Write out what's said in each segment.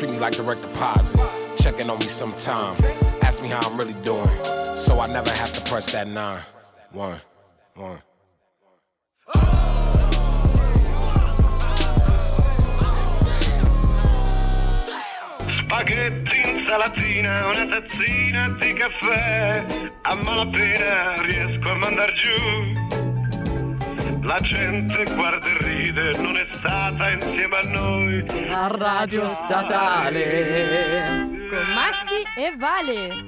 treat me like direct deposit. Checking on me sometime. Ask me how I'm really doing. So I never have to press that nine. One, one. Spaghetti, insalatina, una tazzina di caffè. A malapena riesco a mandar giù. La gente guarda e ride, non è stata insieme a noi. A radio statale. Con Massi e Vale.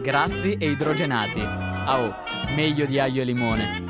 Grassi e idrogenati. Ah, oh, meglio di aglio e limone.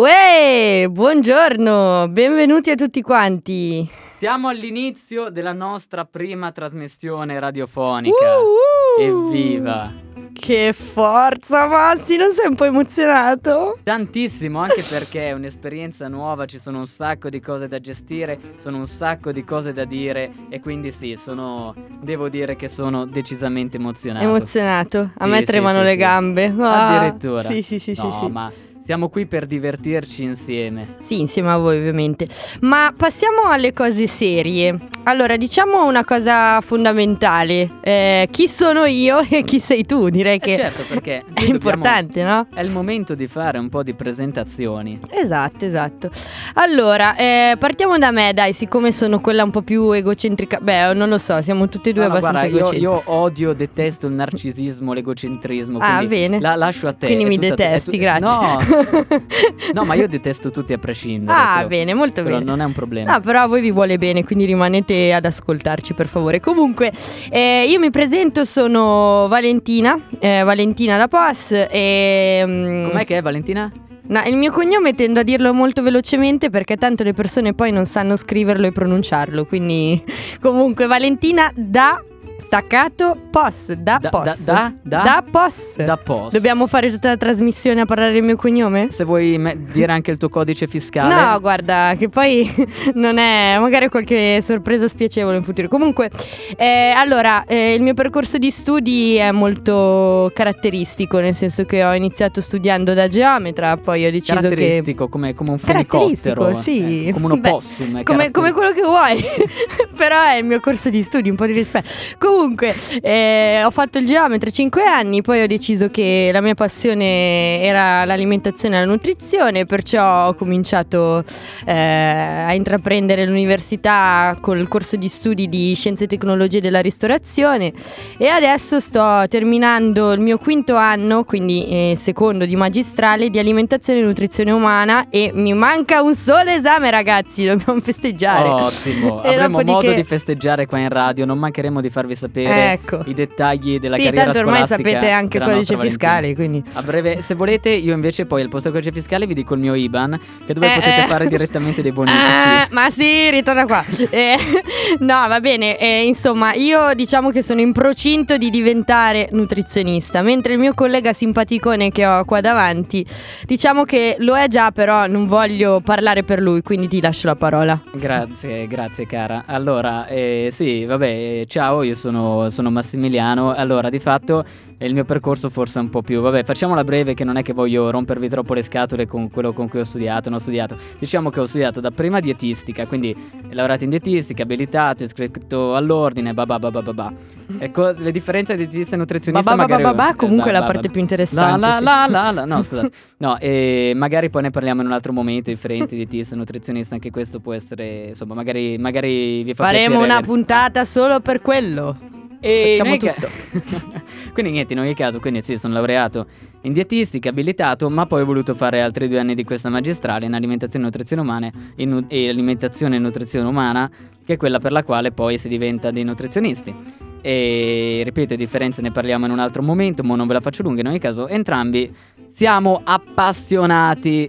Uè, buongiorno, benvenuti a tutti quanti. Siamo all'inizio della nostra prima trasmissione radiofonica. Uh, uh. Evviva! Che forza, Massi, non sei un po' emozionato? Tantissimo, anche perché è un'esperienza nuova, ci sono un sacco di cose da gestire, sono un sacco di cose da dire e quindi sì, sono devo dire che sono decisamente emozionato. Emozionato, a Sì, me tremano sì, le sì. gambe. Ah, Addirittura. Sì, sì, sì, no, sì, sì. ma siamo qui per divertirci insieme. Sì, insieme a voi ovviamente. Ma passiamo alle cose serie. Allora, diciamo una cosa fondamentale. Eh, chi sono io e chi sei tu? Direi Eh che certo, perché è qui dobbiamo- importante, no? È il momento di fare un po' di presentazioni. Esatto, esatto. Allora, eh, partiamo da me, dai, siccome sono quella un po' più egocentrica. Beh, non lo so, siamo tutte e due No, no, abbastanza guarda, io, io odio, detesto il narcisismo, l'egocentrismo. Ah, bene. La lascio a te. Quindi mi tutta detesti, tu- grazie. No, no, ma io detesto tutti a prescindere. ah, quello- bene, molto bene. non è un problema. No, però a voi vi vuole bene, quindi rimanete ad ascoltarci per favore. Comunque, eh, io mi presento, sono Valentina, eh, Valentina da Pos. E, mm, Com'è che è Valentina? No, il mio cognome tendo a dirlo molto velocemente perché tanto le persone poi non sanno scriverlo e pronunciarlo. Quindi, comunque, Valentina da staccato pos. Da, Da- pos. da- da- Da pos. Da post. Dobbiamo fare tutta la trasmissione a parlare del mio cognome? Se vuoi me- dire anche il tuo codice fiscale. No, guarda, che poi non è magari qualche sorpresa spiacevole in futuro. Comunque, eh, allora, eh, il mio percorso di studi è molto caratteristico, nel senso che ho iniziato studiando da geometra, poi ho deciso che Caratteristico, come, come un Caratteristico, fenicottero. sì. eh, come un opossum. come, come quello che vuoi, però è il mio corso di studi, un po' di rispetto. Comunque, eh, ho fatto il geometra 5 anni, poi ho deciso che la mia passione era l'alimentazione e la nutrizione, perciò ho cominciato eh, a intraprendere l'università col corso di studi di scienze e tecnologie della ristorazione e adesso sto terminando il mio quinto anno, quindi eh, secondo di magistrale di alimentazione e nutrizione umana e mi manca un solo esame ragazzi, dobbiamo festeggiare. Ottimo, E avremo dopodiché- modo di festeggiare qua in radio, non mancheremo di farvi sapere Ecco. i dettagli della sì, carriera tanto ormai sapete anche il codice fiscale, quindi A breve, se volete, io invece poi al posto del codice fiscale vi dico il mio IBAN, che dove Eh, potete eh. fare direttamente dei bonifici. Ah, ma sì, ritorna qua. Eh, no, va bene. eh, insomma, io diciamo che sono in procinto di diventare nutrizionista, mentre il mio collega simpaticone che ho qua davanti, diciamo che lo è già, però non voglio parlare per lui, quindi ti lascio la parola. Grazie, grazie cara. Allora, eh, sì, vabbè, eh, ciao, io sono, sono Massimiliano. Allora, di fatto eh, il mio percorso forse un po' più... Vabbè, facciamola breve che non è che voglio rompervi troppo le scatole con quello con cui ho studiato, non ho studiato. Diciamo che ho studiato da prima dietistica, quindi ho lavorato in dietistica, abilitato, iscritto all'ordine, babà babà babà. Ecco, le differenze di dietista e nutrizionista Babà, magari... babà, babà, eh, comunque è la parte più interessante. La la la la No, scusate. No, e magari poi ne parliamo in un altro momento, differenze di dietista e nutrizionista, anche questo può essere, insomma, magari, magari vi fa Faremo una puntata solo per quello. E Facciamo ogni ca- quindi niente, in ogni caso, quindi sì, sono laureato in dietistica, abilitato, ma poi ho voluto fare altri due anni di questa magistrale in alimentazione e nutrizione umana in e alimentazione e nutrizione umana, che è quella per la quale poi si diventa dei nutrizionisti. E ripeto, le differenze ne parliamo in un altro momento, ma non ve la faccio lunga. In ogni caso, entrambi siamo appassionati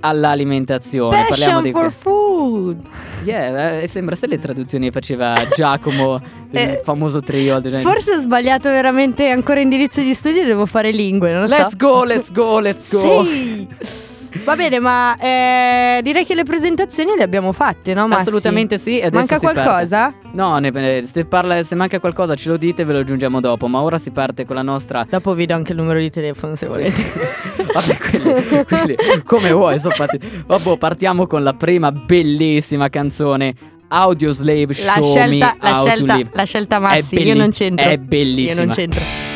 all'alimentazione. Parliamo Passion di for food. Yeah, eh, sembra se le traduzioni faceva Giacomo Eh, famoso trio. Forse ho sbagliato veramente ancora indirizzo di studio e devo fare lingue, non lo so. Let's go, let's go, let's go. Sì. Va bene, ma eh, direi che le presentazioni le abbiamo fatte, no? Massi? Assolutamente sì. adesso Manca si parte. qualcosa? No, ne- se, parla- se manca qualcosa ce lo dite, ve lo aggiungiamo dopo. Ma ora si parte con la nostra. Dopo vi do anche il numero di telefono se volete. Vabbè, quelli, quelli, come vuoi. sono fatti- Vabbè, partiamo con la prima bellissima canzone. Audio Slave La Show scelta, Me la, scelta, la scelta Massi, io belli- non c'entro. È bellissima. Io non c'entro.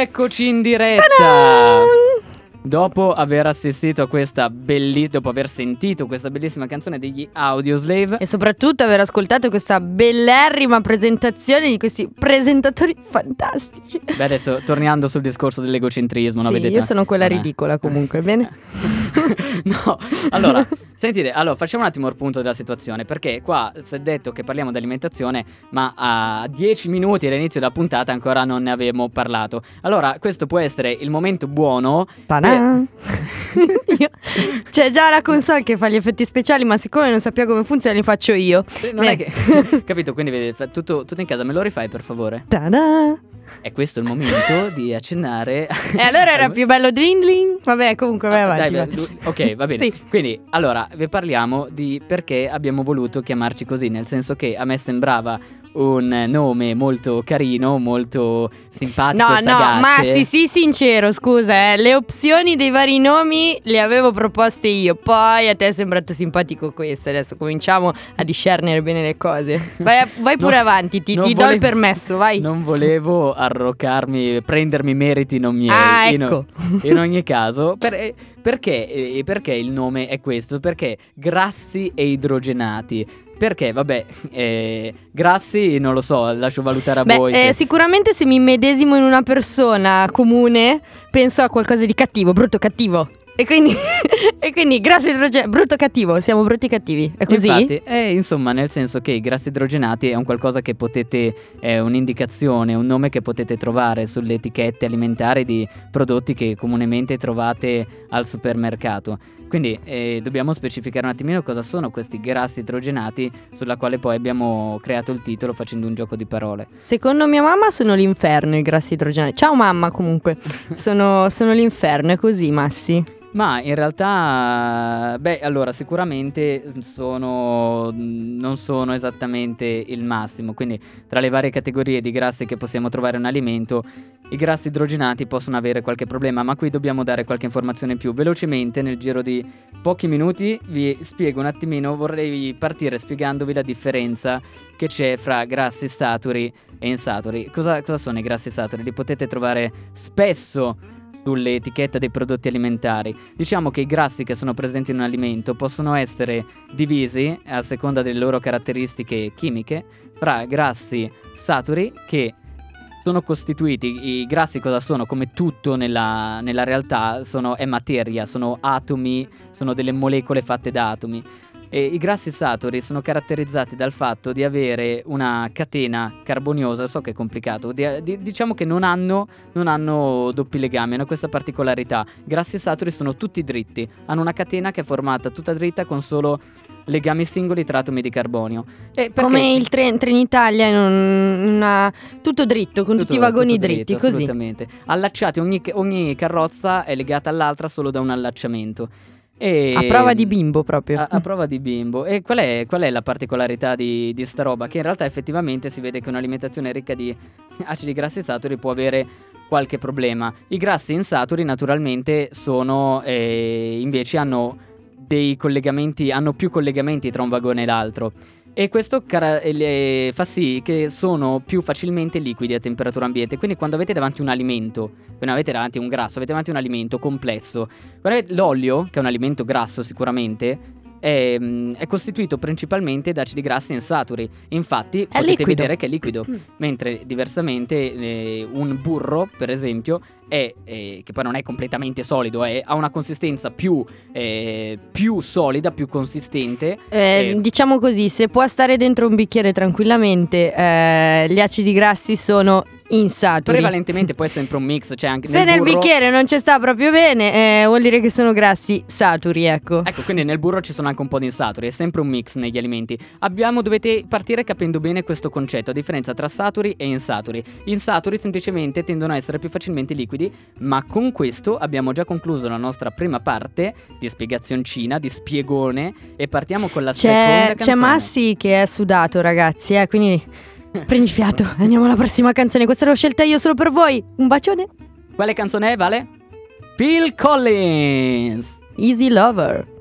E rieccoci in diretta. Dopo aver assistito a questa bellissima, dopo aver sentito questa bellissima canzone degli Audioslave, E soprattutto aver ascoltato questa bellerrima presentazione di questi presentatori fantastici. beh adesso tornando sul discorso dell'egocentrismo, no? sì, Vedete? io sono quella Eh. ridicola comunque, bene? no, allora, sentite, allora facciamo un attimo il punto della situazione, perché qua si è detto che parliamo di alimentazione, ma a 10 minuti all'inizio della puntata ancora non ne avevamo parlato. Allora, questo può essere il momento buono. Ta-da! Io- C'è già la console che fa gli effetti speciali, ma siccome non sappiamo come funziona, li faccio io. Eh, Non è Beh. che... Capito? Quindi vedi, tutto, tutto in casa, me lo rifai per favore? Ta-da! È questo il momento di accennare. E allora era più bello Drindling? Vabbè, comunque vai Ah, avanti. dai, vai. ok, va bene. Sì. Quindi, allora, vi parliamo di perché abbiamo voluto chiamarci così, nel senso che a me sembrava un nome molto carino, molto simpatico, No, no, sagace. ma sì, sì, sincero, scusa, eh. le opzioni dei vari nomi le avevo proposte io, poi a te è sembrato simpatico questo, adesso cominciamo a discernere bene le cose. Vai, vai pure No, avanti, ti, ti do il volevo- permesso, vai. Non volevo arroccarmi, prendermi meriti non miei. Ah, In- ecco. In, ogni caso, per- eh, perché, eh, perché il nome è questo? Perché grassi e idrogenati. Perché, vabbè, eh, grassi non lo so, lascio valutare a Beh, voi. eh, sicuramente se mi medesimo in una persona comune, penso a qualcosa di cattivo, brutto cattivo. E quindi, e quindi grazie idrogen- brutto cattivo, siamo brutti cattivi, è così? Infatti, eh, insomma, nel senso che i grassi idrogenati è un qualcosa che potete, è un'indicazione, un nome che potete trovare sulle etichette alimentari di prodotti che comunemente trovate al supermercato. Quindi eh, dobbiamo specificare un attimino cosa sono questi grassi idrogenati, sulla quale poi abbiamo creato il titolo facendo un gioco di parole. Secondo mia mamma sono l'inferno i grassi idrogenati. Ciao mamma comunque, sono, sono l'inferno, è così Massi? Ma in realtà, beh, allora sicuramente sono, non sono esattamente il massimo, quindi tra le varie categorie di grassi che possiamo trovare in un alimento, i grassi idrogenati possono avere qualche problema, ma qui dobbiamo dare qualche informazione in più. Velocemente, nel giro di pochi minuti, vi spiego un attimino, vorrei partire spiegandovi la differenza che c'è fra grassi saturi e insaturi. Cosa, cosa sono i grassi saturi? Li potete trovare spesso sulle etichette dei prodotti alimentari. Diciamo che i grassi che sono presenti in un alimento possono essere divisi a seconda delle loro caratteristiche chimiche fra grassi saturi che sono costituiti, i grassi cosa sono? Come tutto nella, nella realtà sono, è materia, sono atomi, sono delle molecole fatte da atomi. E I grassi saturi sono caratterizzati dal fatto di avere una catena carboniosa, so che è complicato, di- di- diciamo che non hanno, non hanno doppi legami, hanno questa particolarità. I grassi saturi sono tutti dritti, hanno una catena che è formata tutta dritta con solo legami singoli tra atomi di carbonio. Come il tren, Trenitalia in un- una- tutto dritto, con tutti i tutto- vagoni tutto dritti, dritto, così. Allacciati, ogni, ogni carrozza è legata all'altra solo da un allacciamento. E- A prova di bimbo proprio. A, a prova di bimbo. E qual è, qual è la particolarità di, di sta roba? Che in realtà effettivamente si vede che un'alimentazione ricca di acidi grassi saturi può avere qualche problema. I grassi insaturi naturalmente sono, eh, invece hanno dei collegamenti, hanno più collegamenti tra un vagone e l'altro. E questo cara- le- fa sì che sono più facilmente liquidi a temperatura ambiente. Quindi quando avete davanti un alimento, quando avete davanti un grasso, avete davanti un alimento complesso. guardate, L'olio, che è un alimento grasso sicuramente, è, mm, è costituito principalmente da acidi grassi insaturi. Infatti potete liquido. vedere che è liquido. Mm. Mentre diversamente eh, un burro, per esempio, è, eh, che poi non è completamente solido, è- ha una consistenza più, eh, più solida, più consistente. Eh, Eh, Diciamo così, se può stare dentro un bicchiere tranquillamente, eh, gli acidi grassi sono insaturi. Prevalentemente poi è sempre un mix, cioè anche Se nel burro- bicchiere non ci sta proprio bene, eh, vuol dire che sono grassi saturi, ecco. Ecco, quindi nel burro ci sono anche un po' di insaturi, è sempre un mix negli alimenti. Abbiamo, dovete partire capendo bene questo concetto, a differenza tra saturi e insaturi. Insaturi semplicemente tendono a essere più facilmente liquidi, ma con questo abbiamo già concluso la nostra prima parte di spiegazioncina, di spiegone e partiamo con la seconda C'è, canzone. c'è Massi che è sudato, ragazzi, eh, quindi prendi fiato. Andiamo alla prossima canzone. Questa l'ho scelta io solo per voi. Un bacione. Quale canzone è, Vale? Phil Collins! Easy Lover.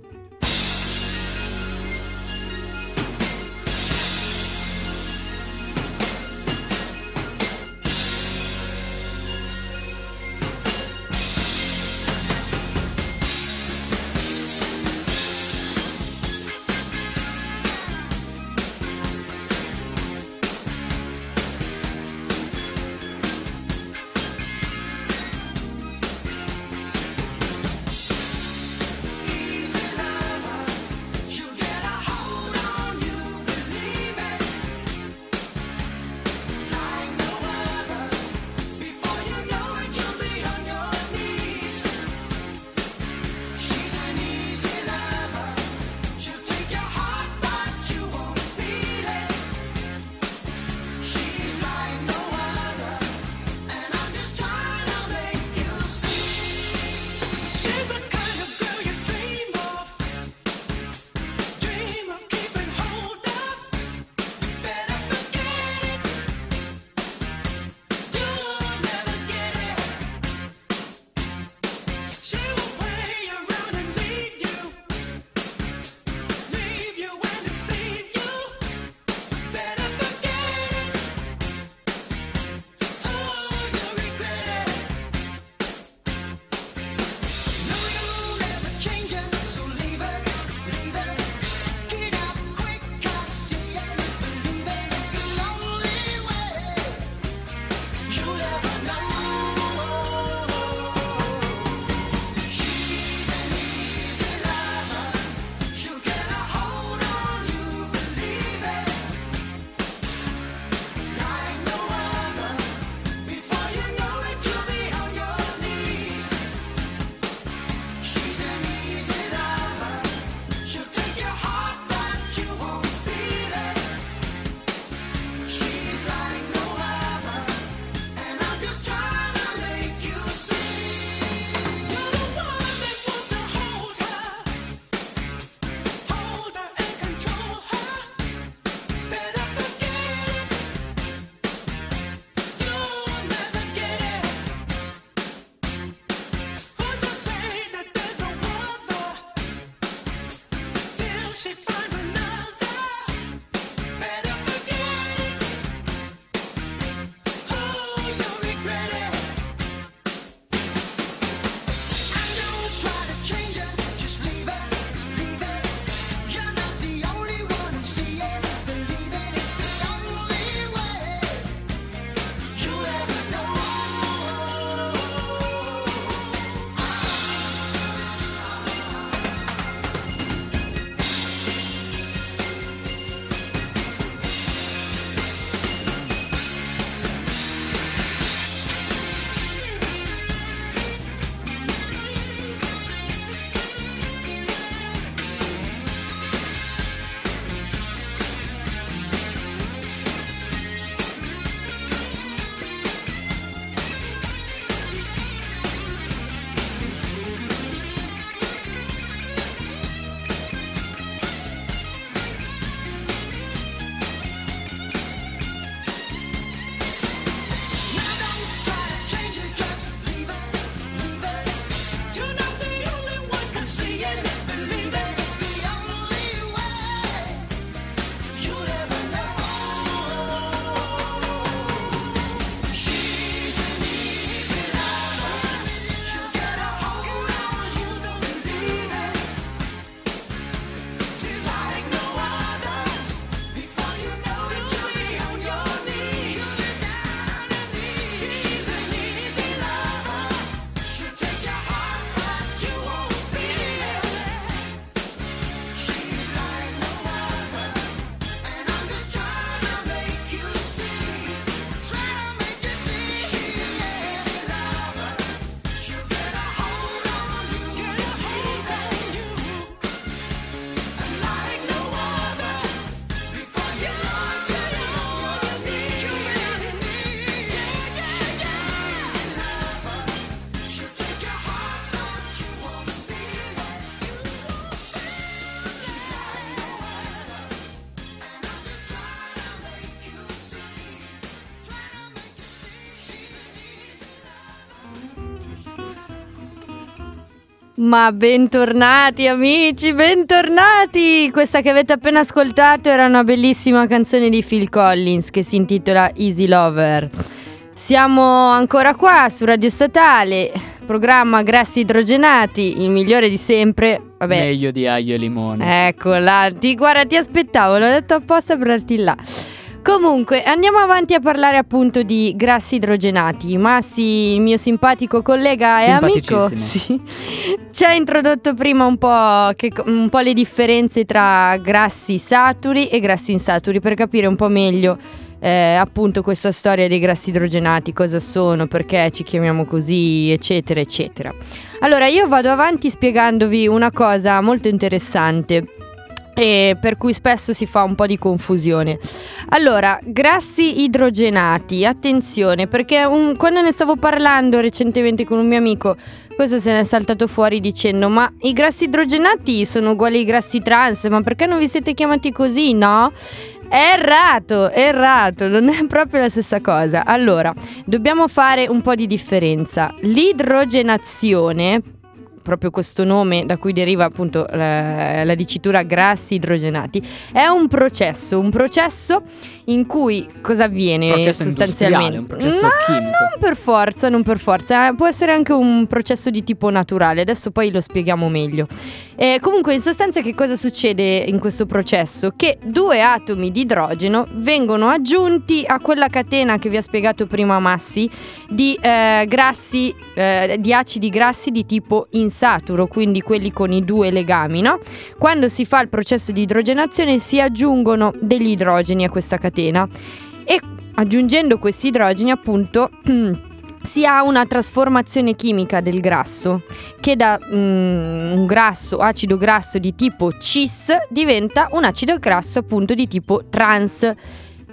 Ma bentornati amici, bentornati! Questa che avete appena ascoltato era una bellissima canzone di Phil Collins che si intitola Easy Lover. Siamo ancora qua su Radio Statale, programma Grassi Idrogenati, il migliore di sempre. Vabbè, Meglio di aglio e limone. ecco là, ti, guarda, ti aspettavo, l'ho detto apposta per darti là. Comunque, andiamo avanti a parlare appunto di grassi idrogenati. Massi, il mio simpatico collega e amico, sì, ci ha introdotto prima un po', che- un po' le differenze tra grassi saturi e grassi insaturi per capire un po' meglio eh, appunto questa storia dei grassi idrogenati, cosa sono, perché ci chiamiamo così, eccetera, eccetera. Allora, io vado avanti spiegandovi una cosa molto interessante e per cui spesso si fa un po' di confusione. Allora, grassi idrogenati, attenzione, perché un- quando ne stavo parlando recentemente con un mio amico, questo se ne è saltato fuori dicendo: Ma i grassi idrogenati sono uguali ai grassi trans, ma perché non vi siete chiamati così? No? Errato, errato, non è proprio la stessa cosa. Allora, dobbiamo fare un po' di differenza. L'idrogenazione, proprio questo nome da cui deriva appunto la, la dicitura grassi idrogenati, è un processo, un processo in cui cosa avviene Processo sostanzialmente? un processo No, chimico. non per forza, non per forza, eh, può essere anche un processo di tipo naturale, adesso poi lo spieghiamo meglio. Eh, comunque in sostanza che cosa succede in questo processo? Che due atomi di idrogeno vengono aggiunti a quella catena che vi ha spiegato prima Massi di eh, grassi, eh, di acidi grassi di tipo insaturo, quindi quelli con i due legami, no? Quando si fa il processo di idrogenazione si aggiungono degli idrogeni a questa catena e aggiungendo questi idrogeni appunto si ha una trasformazione chimica del grasso che da mm, un grasso, acido grasso di tipo cis diventa un acido grasso appunto di tipo trans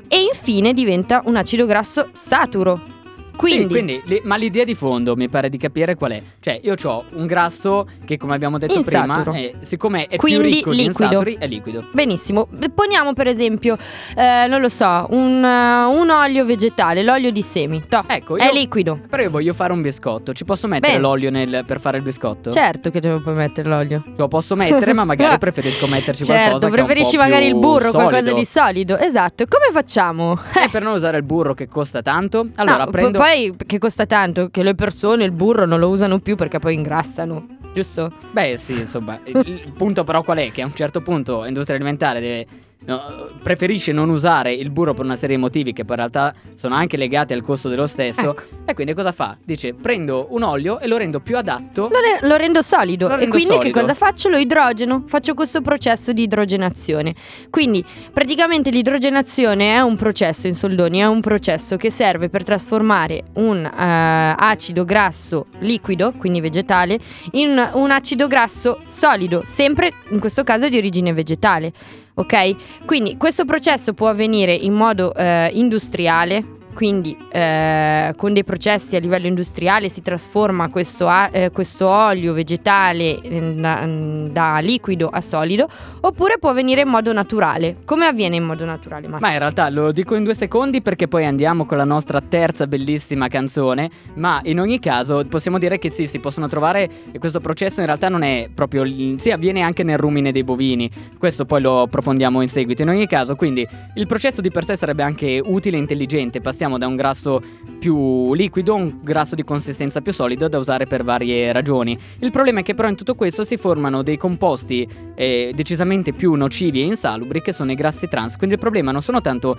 e infine diventa un acido grasso saturo. Quindi, Quindi, li- ma l'idea di fondo mi pare di capire qual è. Cioè, io ho un grasso che, come abbiamo detto Insaturo. prima, è- siccome è Quindi più ricco di liquido. insaturi, è liquido. benissimo, poniamo per esempio, eh, non lo so, un, eh, un olio vegetale, l'olio di semi, toh, Ecco, è io, liquido. però io voglio fare un biscotto. Ci posso mettere Bene. l'olio nel- per fare il biscotto? Certo che devo mettere l'olio. Lo posso mettere, ma magari preferisco metterci qualcosa Certo, è un preferisci magari il burro, qualcosa solido. di solido. Esatto. Come facciamo? Eh, per non usare il burro che costa tanto, allora No, prendo. po- poi che costa tanto che le persone il burro non lo usano più perché poi ingrassano, giusto? Beh, sì, insomma, il, punto però qual è? Che a un certo punto l'industria alimentare deve. No, preferisce non usare il burro per una serie di motivi che poi in realtà sono anche legati al costo dello stesso. Ecco. E quindi cosa fa? Dice: prendo un olio e lo rendo più adatto. Lo, re- lo rendo solido Lo e rendo quindi che solido. cosa faccio? Lo idrogeno, faccio questo processo di idrogenazione. Quindi praticamente l'idrogenazione è un processo in soldoni, è un processo che serve per trasformare un eh, acido grasso liquido, quindi vegetale, in un acido grasso solido, sempre in questo caso di origine vegetale. Ok? Quindi questo processo può avvenire in modo eh, industriale, quindi eh, con dei processi a livello industriale si trasforma questo, eh, questo olio vegetale eh, da, liquido a solido, oppure può avvenire in modo naturale. Come avviene in modo naturale? Massimo? Ma in realtà lo dico in due secondi perché poi andiamo con la nostra terza bellissima canzone. Ma in ogni caso possiamo dire che sì, si possono trovare. E questo processo in realtà non è proprio. Sì, avviene anche nel rumine dei bovini. Questo poi lo approfondiamo in seguito. In ogni caso, quindi il processo di per sé sarebbe anche utile e intelligente. Passiamo da un grasso più liquido a un grasso di consistenza più solido da usare per varie ragioni. Il problema è che però in tutto questo si formano dei composti eh, decisamente più nocivi e insalubri che sono i grassi trans. Quindi il problema non sono tanto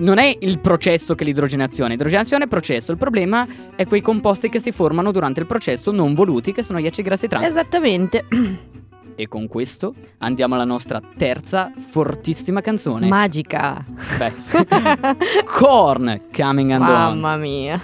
non è il processo che l'idrogenazione. Idrogenazione è processo. Il problema è quei composti che si formano durante il processo non voluti, che sono gli acidi grassi trans. Esattamente. E con questo andiamo alla nostra terza fortissima canzone. Magica. Beh, sì. Korn coming and on. Mamma mia.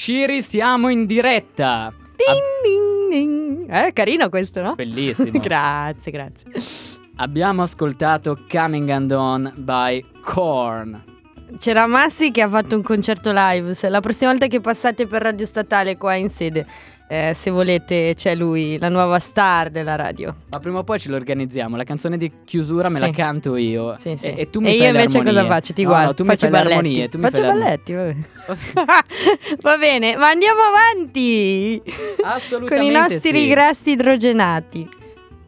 E Ciri siamo in diretta. Ding, ding, ding. Eh, carino questo, no? Bellissimo. grazie, grazie. Abbiamo ascoltato Coming and On by Korn. C'era Massi che ha fatto un concerto live. Se la prossima volta che passate per Radio Statale qua in sede, eh, se volete, c'è lui, la nuova star della radio. Ma prima o poi ce lo organizziamo. La canzone di chiusura me Sì. la canto io. Sì, sì. E, e tu mi e fai io invece le armonie. cosa faccio? Ti No, guardo, no, tu faccio mi fai le balletti. armonie. Tu mi faccio fai balletti, va bene. va bene, ma andiamo avanti con Assolutamente i nostri sì. grassi idrogenati.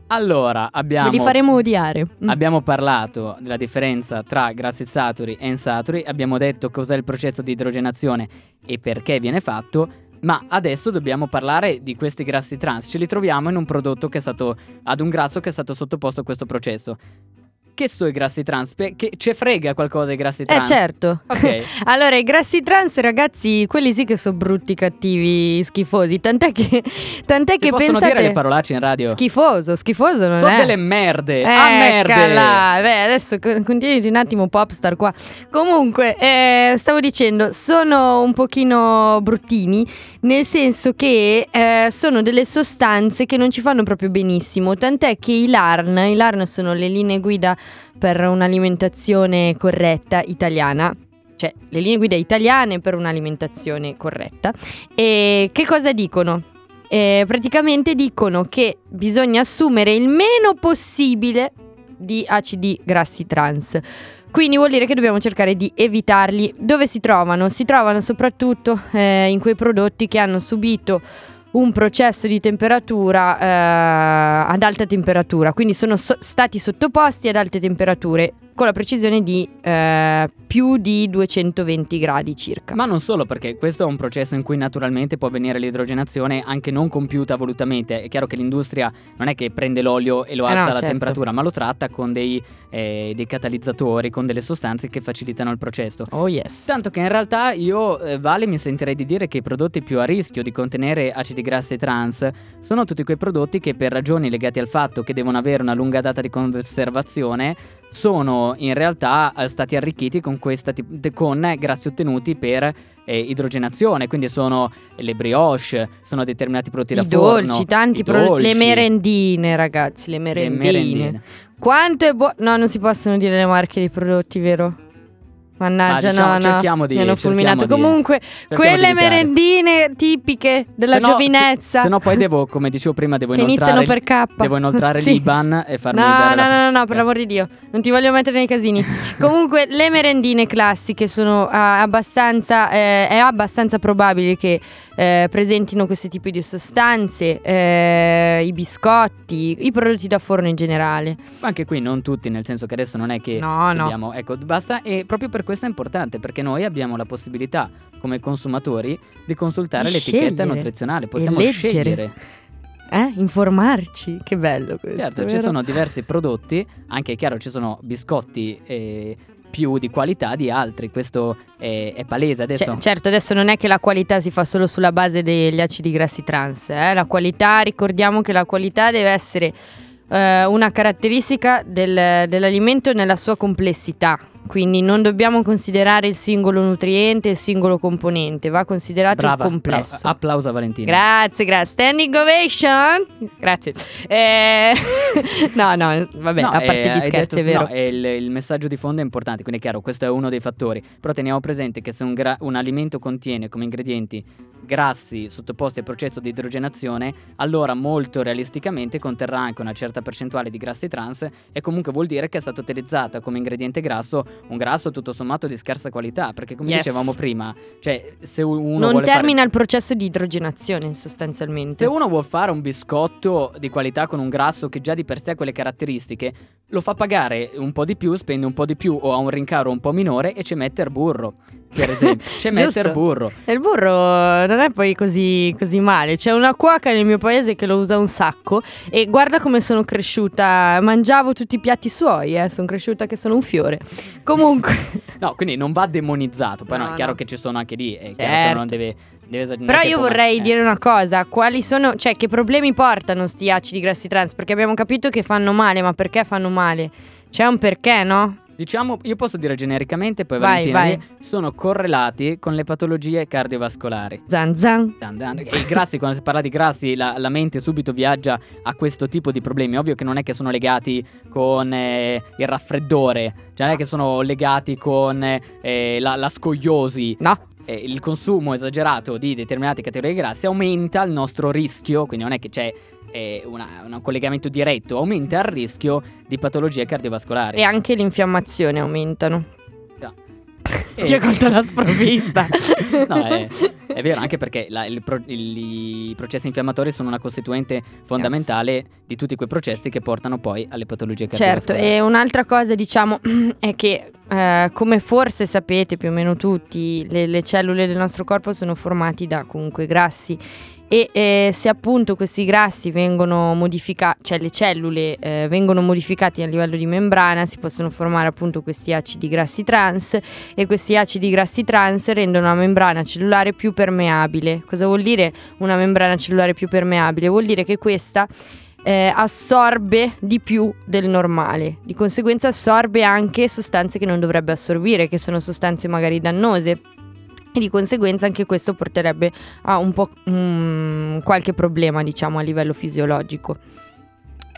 Allora, abbiamo Ve li faremo odiare. Mm. Abbiamo parlato della differenza tra grassi saturi e insaturi, abbiamo detto cos'è il processo di idrogenazione e perché viene fatto, ma adesso dobbiamo parlare di questi grassi trans. Ce li troviamo in un prodotto che è stato ad un grasso che è stato sottoposto a questo processo. Che sono i grassi trans? Pe- Che ce frega qualcosa i grassi Eh trans? certo. Ok. allora, i grassi trans, ragazzi, quelli sì che sono brutti, cattivi, schifosi. Tant'è che, tant'è Si che possono pensate... dire le parolacce in radio? Schifoso, schifoso non sono è. delle merde. a merde. Eccola. Beh, adesso co- continuati un attimo popstar qua. Comunque, eh, stavo dicendo, sono un pochino bruttini, nel senso che eh, sono delle sostanze che non ci fanno proprio benissimo, tant'è che i LARN, i LARN sono le linee guida per un'alimentazione corretta italiana. Cioè, le linee guida italiane per un'alimentazione corretta. E che cosa dicono? Eh, praticamente dicono che bisogna assumere il meno possibile di acidi grassi trans. Quindi vuol dire che dobbiamo cercare di evitarli. Dove si trovano? Si trovano soprattutto eh, in quei prodotti che hanno subito un processo di temperatura eh, ad alta temperatura, quindi sono so- stati sottoposti ad alte temperature con la precisione di eh, più di 220 gradi circa. Ma non solo, perché questo è un processo in cui naturalmente può avvenire l'idrogenazione anche non compiuta volutamente. È chiaro che l'industria non è che prende l'olio e lo Eh alza no, alla certo. temperatura, ma lo tratta con dei, eh, dei catalizzatori, con delle sostanze che facilitano il processo. Oh yes. Tanto che in realtà io, eh, Vale, mi sentirei di dire che i prodotti più a rischio di contenere acidi grassi trans sono tutti quei prodotti che per ragioni legate al fatto che devono avere una lunga data di conservazione sono in realtà eh, stati arricchiti con, questa con grassi ottenuti per eh, idrogenazione, quindi sono le brioche, sono determinati prodotti da I forno, dolci, tanti i pro- le dolci, merendine, ragazzi, le le merendine. merendine. Quanto è buono? No, non si possono dire le marche dei prodotti, vero? Mannaggia, Ma diciamo, no, cerchiamo di- Mi hanno fulminato. di- Comunque, quelle merendine tipiche della Se no- giovinezza. Se, se no poi devo, come dicevo prima, devo che inoltrare, iniziano per K. devo inoltrare Sì. l'IBAN e farmi No, no, la- no, no, no, per Ok. l'amor di Dio, non ti voglio mettere nei casini. Comunque, le merendine classiche sono ah, abbastanza, eh, è abbastanza probabile che eh, presentino questi tipi di sostanze, eh, i biscotti, i prodotti da forno in generale. Ma anche qui non tutti, nel senso che adesso non è che No, no. ecco, basta e proprio per questo è importante perché noi abbiamo la possibilità come consumatori di consultare Di l'etichetta nutrizionale, possiamo scegliere. Eh? Informarci, che bello questo. Certo, ci vero? sono diversi prodotti, anche è chiaro ci sono biscotti eh, più di qualità di altri, questo è, è palese adesso. Cioè, certo, adesso non è che la qualità si fa solo sulla base degli acidi grassi trans, eh? la qualità, ricordiamo che la qualità deve essere eh, una caratteristica del- dell'alimento nella sua complessità, quindi non dobbiamo considerare il singolo nutriente, il singolo componente, va considerato brava, il complesso. brava. applauso a Valentina. Grazie, grazie. Standing ovation. Grazie. Eh, no, no, vabbè, No, a parte eh, gli scherzi, detto è vero. no, e il, il messaggio di fondo è importante, quindi è chiaro, questo è uno dei fattori. Però teniamo presente che se un, gra- un alimento contiene come ingredienti grassi sottoposti al processo di idrogenazione, allora molto realisticamente conterrà anche una certa percentuale di grassi trans e comunque vuol dire che è stato utilizzato come ingrediente grasso un grasso tutto sommato di scarsa qualità, perché come Yes. dicevamo prima, cioè se uno non termina fare... il processo di idrogenazione sostanzialmente. Se uno vuole fare un biscotto di qualità con un grasso che già di per sé ha quelle caratteristiche, lo fa pagare un po' di più, spende un po' di più o ha un rincaro un po' minore e ci mette il burro, per esempio. Ci mette il burro. E il burro non è poi così, così male. C'è una cuoca nel mio paese che lo usa un sacco. E guarda come sono cresciuta. Mangiavo tutti i piatti suoi, eh. Sono cresciuta che sono un fiore. Comunque. No, quindi non va demonizzato. Poi no, No, è chiaro no. che ci sono anche lì. È chiaro che Certo. non deve, deve esagerare. Però io vorrei eh. dire una cosa, quali sono, cioè che problemi portano sti acidi grassi trans? Perché abbiamo capito che fanno male, ma perché fanno male? C'è un perché, no? Diciamo, io posso dire genericamente, poi Vai, Valentina, vai. sono correlati con le patologie cardiovascolari. Zan zan. Dan. E i grassi, quando si parla di grassi, la, la mente subito viaggia a questo tipo di problemi. Ovvio che non è che sono legati con eh, il raffreddore, cioè non è che sono legati con eh, la, la scogliosi. No. Eh, il consumo esagerato di determinate categorie di grassi aumenta il nostro rischio, quindi non è che c'è eh, una- un collegamento diretto, aumenta il rischio di patologie cardiovascolari. E anche l'infiammazione aumentano. E- Ti ha colto la sprovvista. no, è, è vero, anche perché la- il pro- il- i processi infiammatori sono una costituente fondamentale di tutti quei processi che portano poi alle patologie Certo, cardiovascolari. e un'altra cosa diciamo è che eh, come forse sapete più o meno tutti, le, le cellule del nostro corpo sono formate da comunque grassi e eh, se appunto questi grassi vengono modificati, cioè le cellule eh, vengono modificate a livello di membrana, si possono formare appunto questi acidi grassi trans e questi acidi grassi trans rendono la membrana cellulare più permeabile. Cosa vuol dire una membrana cellulare più permeabile? Vuol dire che questa eh, assorbe di più del normale, di conseguenza assorbe anche sostanze che non dovrebbe assorbire, che sono sostanze magari dannose. E di conseguenza anche questo porterebbe a un po' mm, qualche problema, diciamo, a livello fisiologico.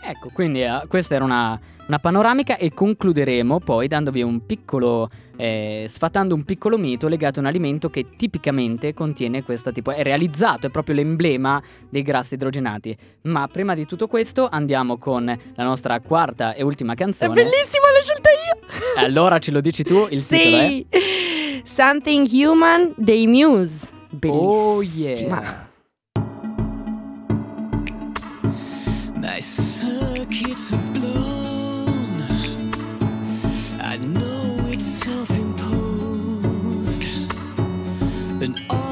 Ecco, quindi eh, questa era una, una panoramica e concluderemo poi dandovi un piccolo, eh, sfatando un piccolo mito legato a un alimento che tipicamente contiene questo tipo, è realizzato, è proprio l'emblema dei grassi idrogenati. Ma prima di tutto questo andiamo con la nostra quarta e ultima È canzone. bellissimo, l'ho scelta io! Allora ce lo dici tu, il titolo è? Sì! Something Human dei Muse. Oh Bellissima. yeah! My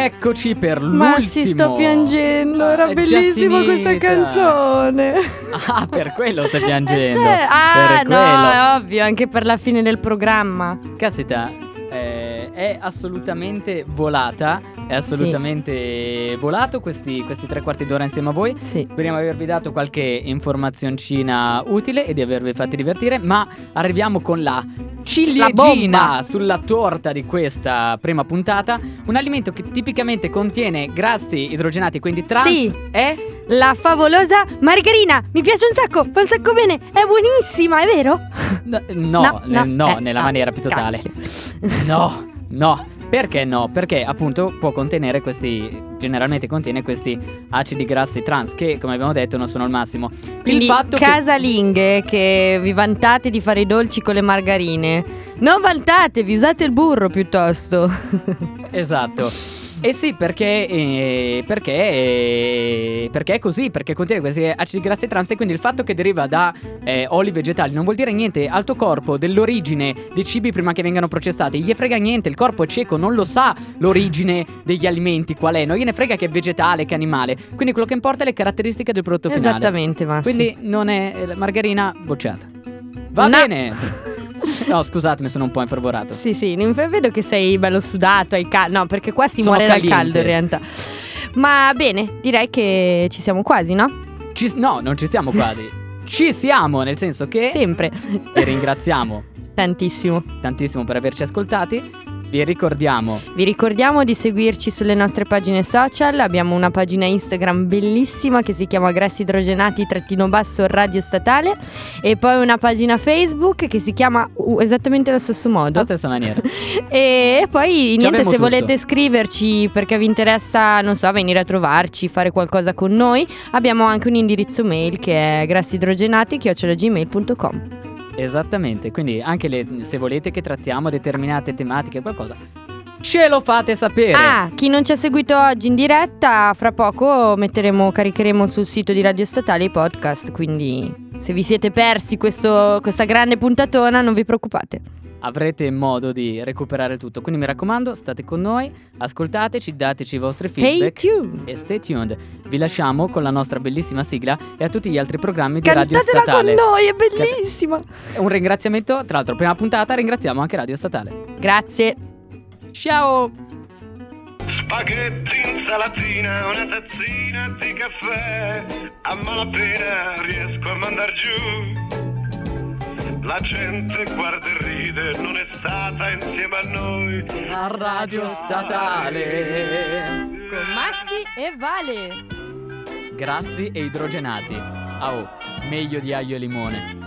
E rieccoci per l'ultimo. Ma si sto piangendo, Ah, era è già bellissima questa canzone. Ah, per quello stai piangendo. Cioè, ah, per no, quello. è ovvio, anche per la fine del programma. Caspita, eh, è assolutamente volata. È assolutamente volato questi, questi tre quarti d'ora insieme a voi. Sì. Speriamo di avervi dato qualche informazioncina utile e di avervi fatti divertire. Ma arriviamo con la ciliegina sulla torta di questa prima puntata. Un alimento che tipicamente contiene grassi idrogenati, quindi trans. Sì. È La favolosa margarina, mi piace un sacco, fa un sacco bene, è buonissima, è vero? No, no, no, no, eh, nella ah, maniera più totale. cacchio. No, no. Perché no? Perché appunto può contenere questi. Generalmente contiene questi acidi grassi trans che, come abbiamo detto, non sono il massimo. Quindi il fatto che. casalinghe che vi vantate di fare i dolci con le margarine, non vantatevi, usate il burro piuttosto. Esatto. Eh sì, perché, eh, perché, eh, perché è così, perché contiene questi acidi grassi trans e quindi il fatto che deriva da eh, oli vegetali non vuol dire niente al tuo corpo dell'origine dei cibi prima che vengano processati, gli frega niente, il corpo è cieco, non lo sa l'origine degli alimenti qual è, non gliene frega che è vegetale, che è animale, quindi quello che importa è le caratteristiche del prodotto finale. Esattamente, Massi. Quindi non è eh, margarina bocciata. Va No. bene. No, scusatemi, sono un po' infervorato. Sì, sì, non- vedo che sei bello sudato, hai caldo. No, perché qua si Sono muore dal caliente. caldo in realtà. Ma bene, direi che ci siamo quasi, no? Ci- no, non ci siamo quasi. Ci siamo, nel senso che Sempre. vi ringraziamo Tantissimo. tantissimo per averci ascoltati. Vi ricordiamo Vi ricordiamo di seguirci sulle nostre pagine social. Abbiamo una pagina Instagram bellissima che si chiama Grassi Idrogenati trattino basso radio statale e poi una pagina Facebook che si chiama uh, esattamente allo stesso modo. alla stessa maniera. E poi niente, abbiamo se tutto. volete scriverci perché vi interessa, non so, venire a trovarci, fare qualcosa con noi, abbiamo anche un indirizzo mail che è grassidrogenati@gmail.com. Esattamente. Quindi anche le- se volete che trattiamo determinate tematiche, qualcosa, ce lo fate sapere. Ah, chi non ci ha seguito oggi in diretta, fra poco metteremo, caricheremo sul sito di Radio Statale i podcast, quindi se vi siete persi questo- questa grande puntatona non vi preoccupate. Avrete modo di recuperare tutto. Quindi mi raccomando, state con noi, ascoltateci, dateci i vostri Stay feedback. tuned. E stay tuned. Vi lasciamo con la nostra bellissima sigla e a tutti gli altri programmi di Radio Cantatela con Statale. noi, è bellissima. Un ringraziamento, tra l'altro, prima puntata ringraziamo anche Radio Statale. Grazie. Ciao! Spaghetti, insalatina, una tazzina di caffè. A malapena riesco a mandar giù. La gente guarda e ride, non è stata insieme a noi. A Radio Statale. Con Massi e Vale. Grassi e idrogenati. Ah, oh, meglio di aglio e limone.